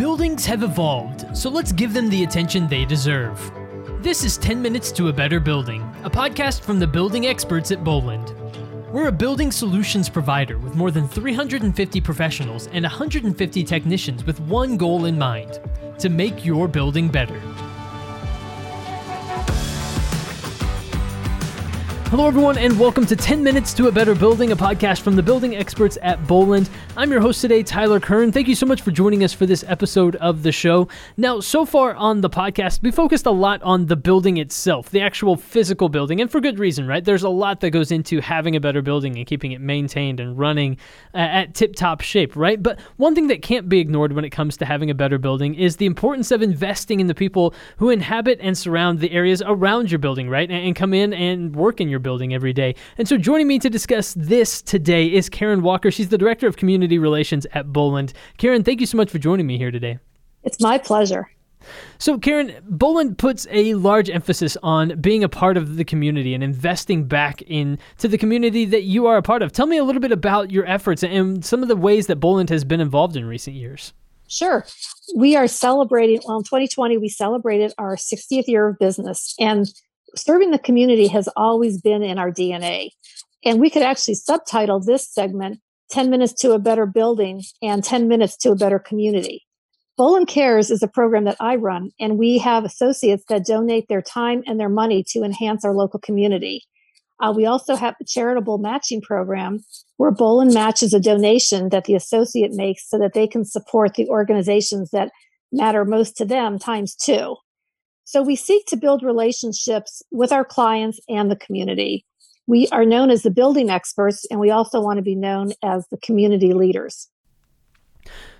Buildings have evolved, so let's give them the attention they deserve. This is 10 Minutes to a Better Building, a podcast from the building experts at Boland. We're a building solutions provider with more than 350 professionals and 150 technicians with one goal in mind to make your building better. Hello, everyone, and welcome to 10 Minutes to a Better Building, a podcast from the building experts at Boland. I'm your host today, Tyler Kern. Thank you so much for joining us for this episode of the show. Now, so far on the podcast, we focused a lot on the building itself, the actual physical building, and for good reason, right? There's a lot that goes into having a better building and keeping it maintained and running uh, at tip top shape, right? But one thing that can't be ignored when it comes to having a better building is the importance of investing in the people who inhabit and surround the areas around your building, right? And, and come in and work in your building every day. And so joining me to discuss this today is Karen Walker. She's the Director of Community Relations at Boland. Karen, thank you so much for joining me here today. It's my pleasure. So, Karen, Boland puts a large emphasis on being a part of the community and investing back into the community that you are a part of. Tell me a little bit about your efforts and some of the ways that Boland has been involved in recent years. Sure. We are celebrating, well, in 2020, we celebrated our 60th year of business. And serving the community has always been in our DNA. And we could actually subtitle this segment 10 Minutes to a Better Building and 10 Minutes to a Better Community. Boland Cares is a program that I run, and we have associates that donate their time and their money to enhance our local community. Uh, we also have a charitable matching program where Boland matches a donation that the associate makes so that they can support the organizations that matter most to them times two. So we seek to build relationships with our clients and the community. We are known as the building experts, and we also want to be known as the community leaders.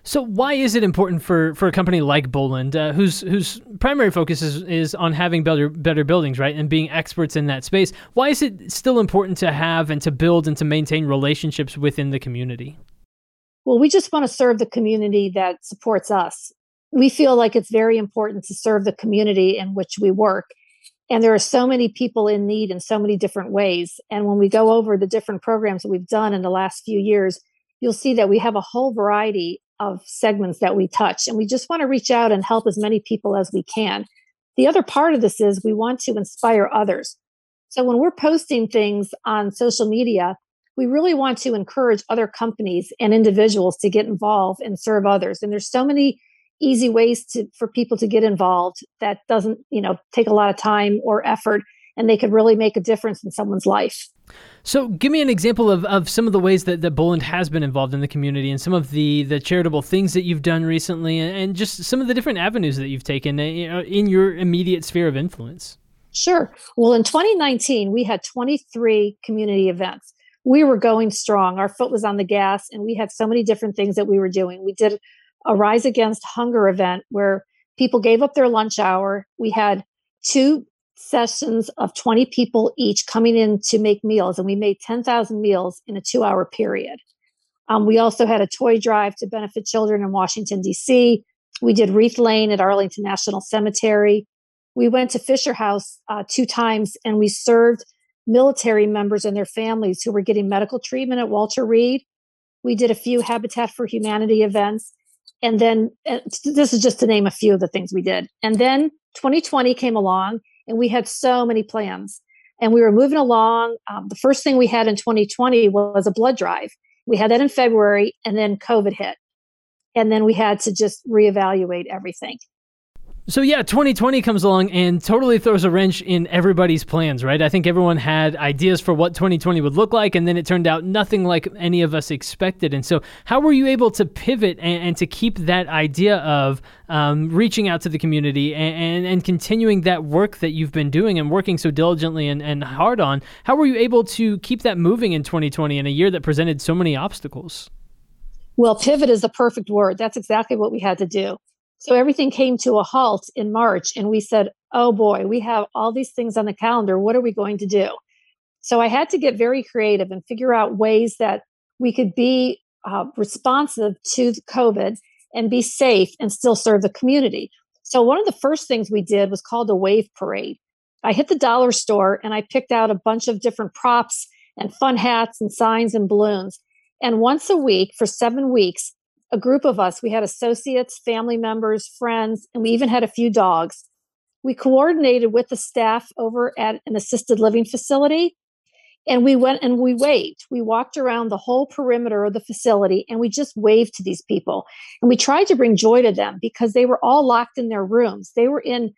So, why is it important for, for a company like Boland, uh, whose whose primary focus is, is on having better better buildings, right, and being experts in that space? Why is it still important to have and to build and to maintain relationships within the community? Well, we just want to serve the community that supports us we feel like it's very important to serve the community in which we work. And there are so many people in need in so many different ways. And when we go over the different programs that we've done in the last few years, you'll see that we have a whole variety of segments that we touch. And we just want to reach out and help as many people as we can. The other part of this is we want to inspire others. So when we're posting things on social media, we really want to encourage other companies and individuals to get involved and serve others. And there's so many easy ways to for people to get involved that doesn't you know take a lot of time or effort and they could really make a difference in someone's life so give me an example of, of some of the ways that, that Boland has been involved in the community and some of the, the charitable things that you've done recently and, and just some of the different avenues that you've taken uh, in your immediate sphere of influence. Sure. Well, in 2019, we had 23 community events. We were going strong. Our foot was on the gas, and we had so many different things that we were doing. We did a Rise Against Hunger event where people gave up their lunch hour. We had two sessions of 20 people each coming in to make meals, and we made 10,000 meals in a two hour period. Um, we also had a toy drive to benefit children in Washington, D.C. We did Wreath Lane at Arlington National Cemetery. We went to Fisher House uh, two times and we served military members and their families who were getting medical treatment at Walter Reed. We did a few Habitat for Humanity events and then this is just to name a few of the things we did. And then 2020 came along, and we had so many plans. And we were moving along. Um, the first thing we had in 2020 was a blood drive. We had that in February, and then COVID hit. And then we had to just reevaluate everything. So yeah, 2020 comes along and totally throws a wrench in everybody's plans, right? I think everyone had ideas for what 2020 would look like, and then it turned out nothing like any of us expected. And so, how were you able to pivot and, and to keep that idea of um, reaching out to the community and, and, and, continuing that work that you've been doing and working so diligently and, and hard on? How were you able to keep that moving in 2020 in a year that presented so many obstacles? Well, pivot is the perfect word. That's exactly what we had to do. So everything came to a halt in March, and we said, oh boy, we have all these things on the calendar. What are we going to do? So I had to get very creative and figure out ways that we could be uh, responsive to COVID and be safe and still serve the community. So one of the first things we did was called a wave parade. I hit the dollar store and I picked out a bunch of different props and fun hats and signs and balloons. And once a week for seven weeks, a group of us. We had associates, family members, friends, and we even had a few dogs. We coordinated with the staff over at an assisted living facility and we went and we waved. We walked around the whole perimeter of the facility and we just waved to these people. And we tried to bring joy to them because they were all locked in their rooms. They were in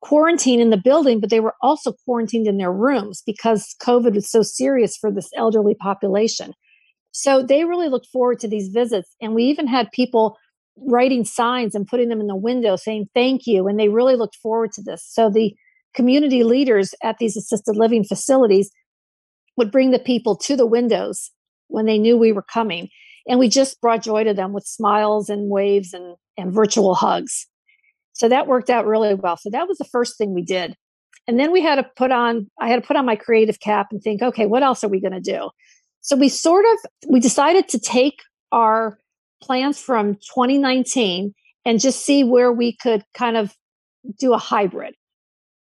quarantine in the building, but they were also quarantined in their rooms because COVID was so serious for this elderly population. So they really looked forward to these visits. And we even had people writing signs and putting them in the window saying thank you. And they really looked forward to this. So the community leaders at these assisted living facilities would bring the people to the windows when they knew we were coming. And we just brought joy to them with smiles and waves and, and virtual hugs. So that worked out really well. So that was the first thing we did. And then we had to put on, I had to put on my creative cap and think, okay, what else are we going to do? So we sort of, we decided to take our plans from 2019 and just see where we could kind of do a hybrid.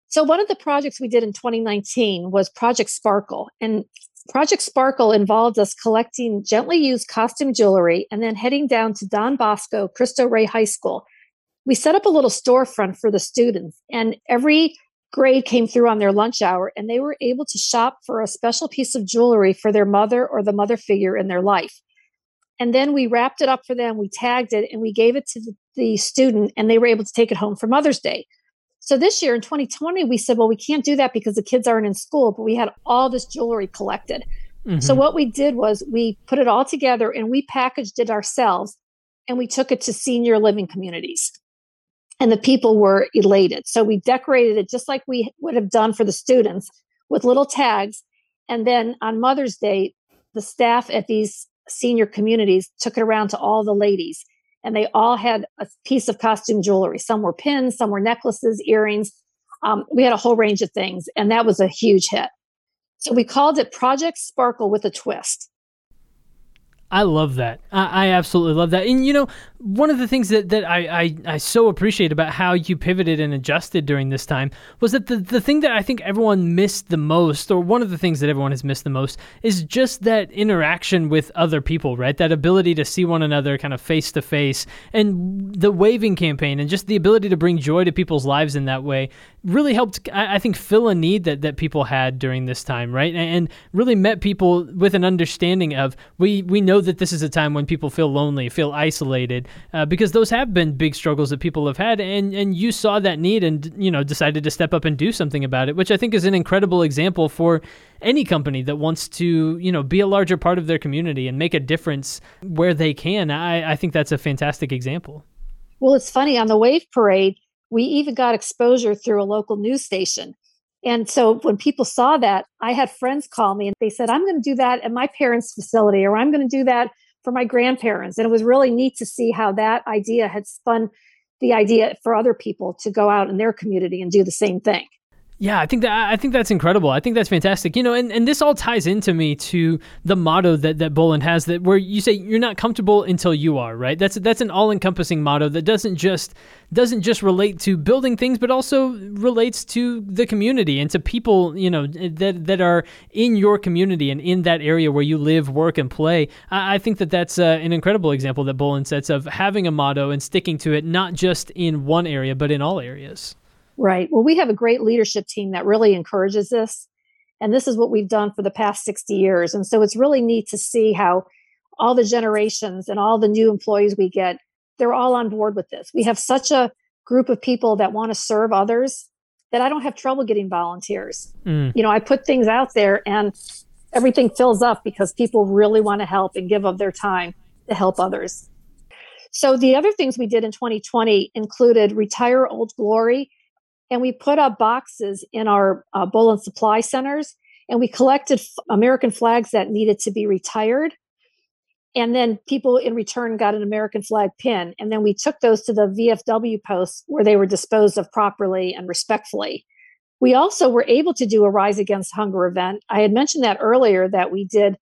So, one of the projects we did in 2019 was Project Sparkle. And Project Sparkle involved us collecting gently used costume jewelry and then heading down to Don Bosco Cristo Rey High School. We set up a little storefront for the students, and every grade came through on their lunch hour, and they were able to shop for a special piece of jewelry for their mother or the mother figure in their life. And then we wrapped it up for them, we tagged it, and we gave it to the student, and they were able to take it home for Mother's Day. So this year in 2020, we said, well, we can't do that because the kids aren't in school, but we had all this jewelry collected. Mm-hmm. So what we did was we put it all together and we packaged it ourselves and we took it to senior living communities. And the people were elated. So we decorated it just like we would have done for the students with little tags. And then on Mother's Day, the staff at these senior communities took it around to all the ladies and they all had a piece of costume jewelry. Some were pins, some were necklaces, earrings. Um, we had a whole range of things, and that was a huge hit. So we called it Project Sparkle with a Twist. I love that. I, I, absolutely love that. And you know, one of the things that, that I, I, I so appreciate about how you pivoted and adjusted during this time was that the, the thing that I think everyone missed the most, or one of the things that everyone has missed the most, is just that interaction with other people, right? That ability to see one another kind of face to face. And the waving campaign and just the ability to bring joy to people's lives in that way really helped, I, I think, fill a need that, that people had during this time, right? And, and really met people with an understanding of we, we know know that this is a time when people feel lonely, feel isolated, uh, because those have been big struggles that people have had, and and you saw that need and you know decided to step up and do something about it, which I think is an incredible example for any company that wants to you know be a larger part of their community and make a difference where they can. I, I think that's a fantastic example. Well, it's funny on the Wave Parade, we even got exposure through a local news station. And so when people saw that, I had friends call me and they said, I'm going to do that at my parents' facility, or I'm going to do that for my grandparents. And it was really neat to see how that idea had spun the idea for other people to go out in their community and do the same thing. Yeah, I think that I think that's incredible. I think that's fantastic. You know, and, and this all ties into me to the motto that, that Boland has that where you say you're not comfortable until you are, right? That's that's an all-encompassing motto that doesn't just doesn't just relate to building things, but also relates to the community and to people, you know, that that are in your community and in that area where you live, work, and play. I, I think that that's uh, an incredible example that Boland sets of having a motto and sticking to it, not just in one area, but in all areas. Right. Well, we have a great leadership team that really encourages this. And this is what we've done for the past 60 years. And so it's really neat to see how all the generations and all the new employees we get, they're all on board with this. We have such a group of people that want to serve others that I don't have trouble getting volunteers. Mm. You know, I put things out there and everything fills up because people really want to help and give of their time to help others. So the other things we did in 2020 included Retire Old Glory and we put up boxes in our uh, Boland supply centers and we collected f- American flags that needed to be retired. And then people in return got an American flag pin. And then we took those to the VFW posts where they were disposed of properly and respectfully. We also were able to do a Rise Against Hunger event. I had mentioned that earlier that we did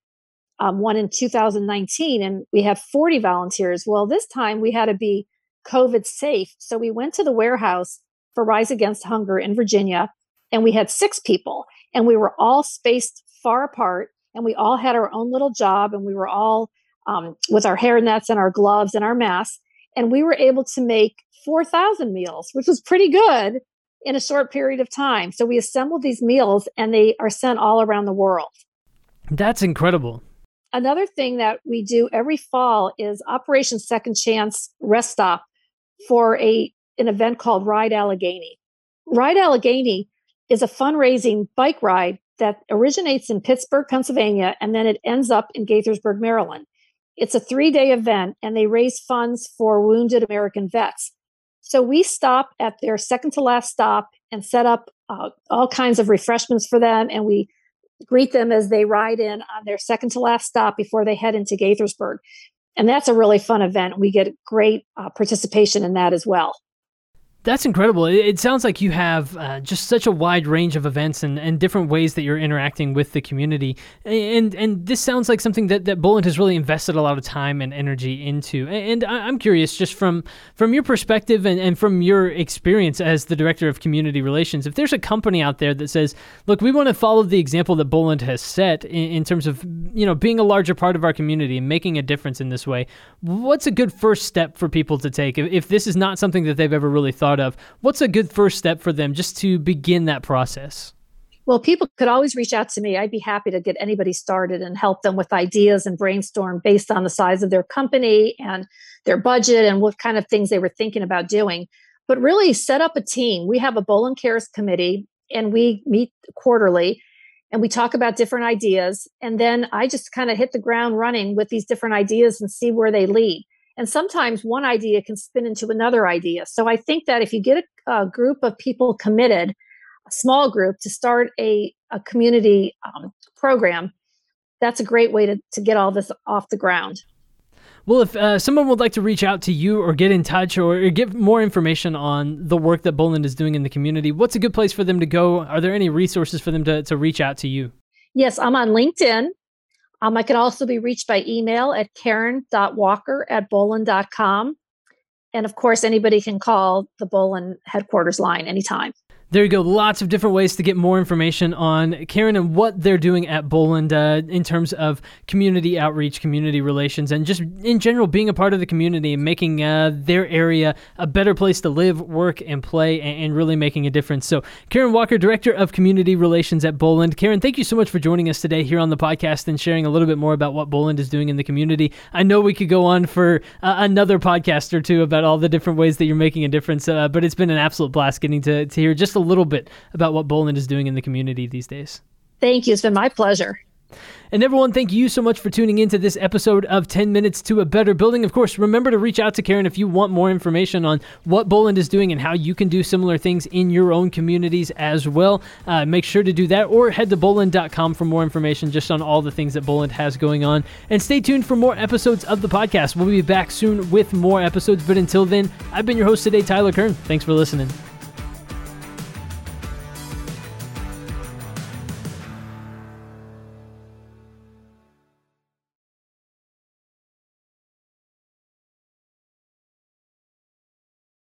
um, one in 2019 and we had 40 volunteers. Well, this time we had to be COVID safe. So we went to the warehouse for Rise Against Hunger in Virginia, and we had six people, and we were all spaced far apart, and we all had our own little job, and we were all um, with our hair nets and our gloves and our masks. And we were able to make 4,000 meals, which was pretty good in a short period of time. So we assembled these meals and they are sent all around the world. That's incredible. Another thing that we do every fall is Operation Second Chance Rest Stop for a an event called Ride Allegheny. Ride Allegheny is a fundraising bike ride that originates in Pittsburgh, Pennsylvania, and then it ends up in Gaithersburg, Maryland. It's a three day event, and they raise funds for wounded American vets. So we stop at their second to last stop and set up uh, all kinds of refreshments for them, and we greet them as they ride in on their second to last stop before they head into Gaithersburg. And that's a really fun event. We get great uh, participation in that as well. That's incredible. It, sounds like you have uh, just such a wide range of events and, and different ways that you're interacting with the community. And and this sounds like something that, that Boland has really invested a lot of time and energy into. And I'm curious, just from from your perspective and, and from your experience as the director of community relations, if there's a company out there that says, look, we want to follow the example that Boland has set in, in terms of you know being a larger part of our community and making a difference in this way, what's a good first step for people to take if, if this is not something that they've ever really thought of, what's a good first step for them just to begin that process? Well, people could always reach out to me. I'd be happy to get anybody started and help them with ideas and brainstorm based on the size of their company and their budget and what kind of things they were thinking about doing. But really set up a team. We have a Boland Cares committee and we meet quarterly and we talk about different ideas. And then I just kind of hit the ground running with these different ideas and see where they lead. And sometimes one idea can spin into another idea. So I think that if you get a, a group of people committed, a small group to start a, a community um, program, that's a great way to, to get all this off the ground. Well, if uh, someone would like to reach out to you or get in touch or, or get more information on the work that Boland is doing in the community, what's a good place for them to go? Are there any resources for them to, to reach out to you? Yes, I'm on LinkedIn um, I can also be reached by email at karen.walker at boland.com. And of course, anybody can call the Boland headquarters line anytime. There you go. Lots of different ways to get more information on Karen and what they're doing at Boland uh, in terms of community outreach, community relations, and just in general being a part of the community and making uh, their area a better place to live, work, and play, and, and, really making a difference. So, Karen Walker, Director of Community Relations at Boland. Karen, thank you so much for joining us today here on the podcast and sharing a little bit more about what Boland is doing in the community. I know we could go on for uh, another podcast or two about all the different ways that you're making a difference, uh, but it's been an absolute blast getting to, to hear just a little bit about what Boland is doing in the community these days. Thank you. It's been my pleasure. And everyone, thank you so much for tuning into this episode of 10 Minutes to a Better Building. Of course, remember to reach out to Karen if you want more information on what Boland is doing and how you can do similar things in your own communities as well. Uh, make sure to do that or head to boland.com for more information just on all the things that Boland has going on. And stay tuned for more episodes of the podcast. We'll be back soon with more episodes. But until then, I've been your host today, Tyler Kern. Thanks for listening.